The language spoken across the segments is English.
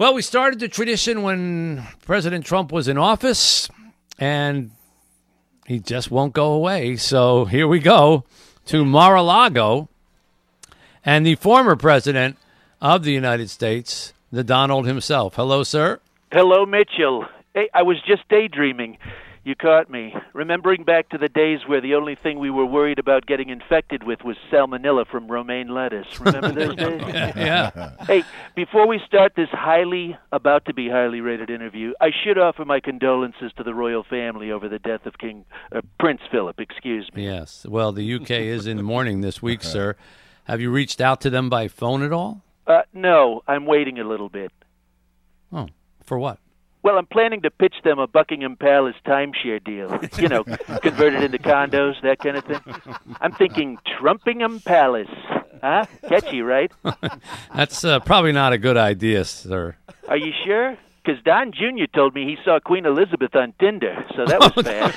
Well, we started the tradition when President Trump was in office, and he just won't go away. So here we go to Mar a Lago. And the former president of the United States, the Donald himself. Hello, sir. Hello, Mitchell. Hey, I was just daydreaming. You caught me. Remembering back to the days where the only thing we were worried about getting infected with was salmonella from romaine lettuce. Remember those days? yeah. Hey, before we start this highly, about to be highly rated interview, I should offer my condolences to the royal family over the death of King uh, Prince Philip. Excuse me. Yes. Well, the UK is in mourning this week, sir. Have you reached out to them by phone at all? Uh, no, I'm waiting a little bit. Oh, for what? Well, I'm planning to pitch them a Buckingham Palace timeshare deal. You know, converted into condos, that kind of thing. I'm thinking Trumpingham Palace. Huh? Catchy, right? That's uh, probably not a good idea, sir. Are you sure? Because Don Jr. told me he saw Queen Elizabeth on Tinder, so that was bad.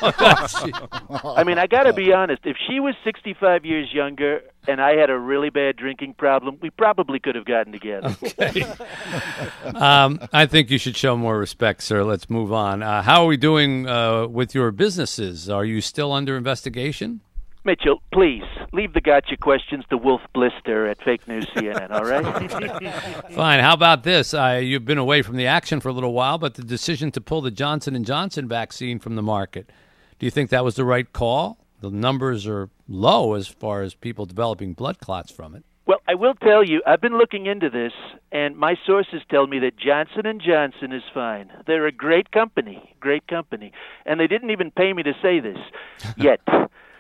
I mean, I got to be honest. If she was 65 years younger and I had a really bad drinking problem, we probably could have gotten together. Okay. um, I think you should show more respect, sir. Let's move on. Uh, how are we doing uh, with your businesses? Are you still under investigation? Mitchell, please leave the gotcha questions to Wolf Blister at Fake News CNN. All right. Fine. How about this? Uh, you've been away from the action for a little while, but the decision to pull the Johnson and Johnson vaccine from the market. Do you think that was the right call? The numbers are low as far as people developing blood clots from it. Well, I will tell you, I've been looking into this, and my sources tell me that Johnson and Johnson is fine. They're a great company, great company, and they didn't even pay me to say this yet.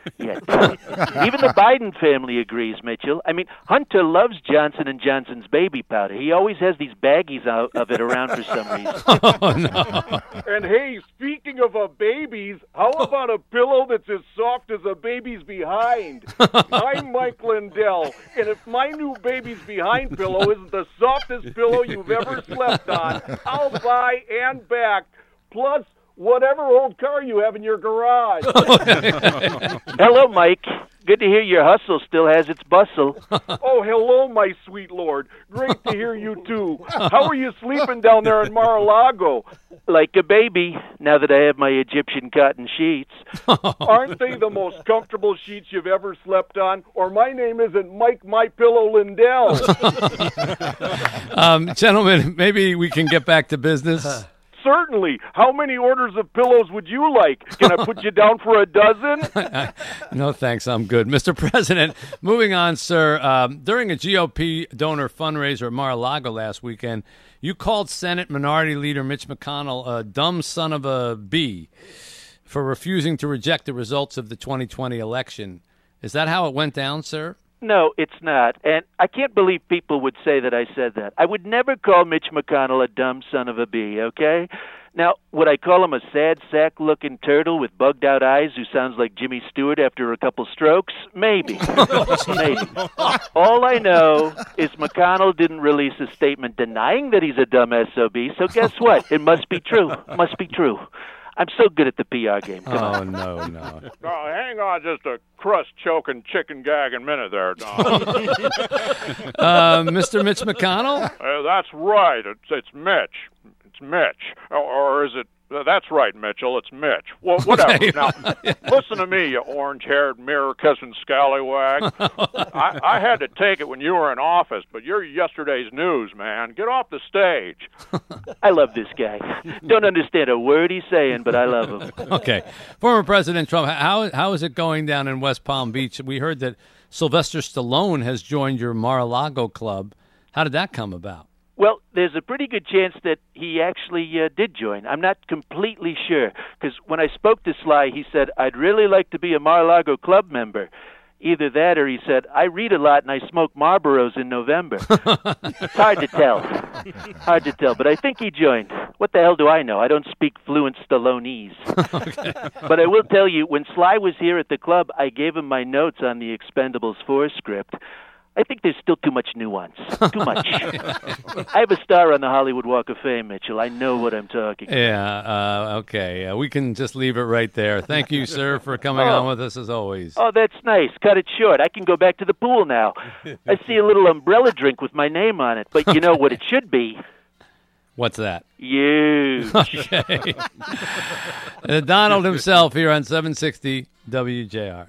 yet. Even the Biden family agrees, Mitchell. I mean, Hunter loves Johnson and Johnson's baby powder. He always has these baggies out of it around for some reason. Oh no! And hey, speaking of uh, babies, how about a pillow that's as soft as a baby's behind? I'm Mike Lindell, and if my new baby's behind pillow isn't the softest pillow you've ever slept on, I'll buy and back. Plus, whatever old car you have in your garage. Hello, Mike. Good to hear your hustle still has its bustle. oh, hello, my sweet lord. Great to hear you too. How are you sleeping down there in Mar-a-Lago? Like a baby, now that I have my Egyptian cotton sheets. Aren't they the most comfortable sheets you've ever slept on? Or my name isn't Mike My Pillow Lindell. Um, gentlemen, maybe we can get back to business. Certainly. How many orders of pillows would you like? Can I put you down for a dozen? no, thanks. I'm good. Mr. President, moving on, sir. Um, during a GOP donor fundraiser at Mar a Lago last weekend, you called Senate Minority Leader Mitch McConnell a dumb son of a bee for refusing to reject the results of the 2020 election. Is that how it went down, sir? No, it's not. And I can't believe people would say that I said that. I would never call Mitch McConnell a dumb son of a bee, okay? Now, would I call him a sad sack looking turtle with bugged out eyes who sounds like Jimmy Stewart after a couple strokes? Maybe. Maybe. All I know is McConnell didn't release a statement denying that he's a dumb SOB, so guess what? It must be true. Must be true. I'm so good at the PR game. Come on. Oh, no, no. Oh, hang on just a crust choking, chicken gagging minute there, Don. Uh, Mr. Mitch McConnell? Uh, that's right. It's, it's Mitch. It's Mitch. Or, or is it? Uh, that's right, Mitchell. It's Mitch. Well, whatever. Okay. Now, listen to me, you orange-haired, mirror cousin scallywag. I, I had to take it when you were in office, but you're yesterday's news, man. Get off the stage. I love this guy. Don't understand a word he's saying, but I love him. Okay. Former President Trump, how, how is it going down in West Palm Beach? We heard that Sylvester Stallone has joined your Mar a Lago club. How did that come about? There's a pretty good chance that he actually uh, did join. I'm not completely sure because when I spoke to Sly, he said I'd really like to be a Mar-a-Lago club member. Either that, or he said I read a lot and I smoke Marlboros in November. it's hard to tell. Hard to tell, but I think he joined. What the hell do I know? I don't speak fluent Stallonese. But I will tell you, when Sly was here at the club, I gave him my notes on the Expendables 4 script. I think there's still too much nuance. Too much. I have a star on the Hollywood Walk of Fame, Mitchell. I know what I'm talking about. Yeah, uh, okay. Uh, we can just leave it right there. Thank you, sir, for coming on with us as always. Oh, that's nice. Cut it short. I can go back to the pool now. I see a little umbrella drink with my name on it, but you know what it should be? What's that? You. Okay. Uh, Donald himself here on 760 WJR.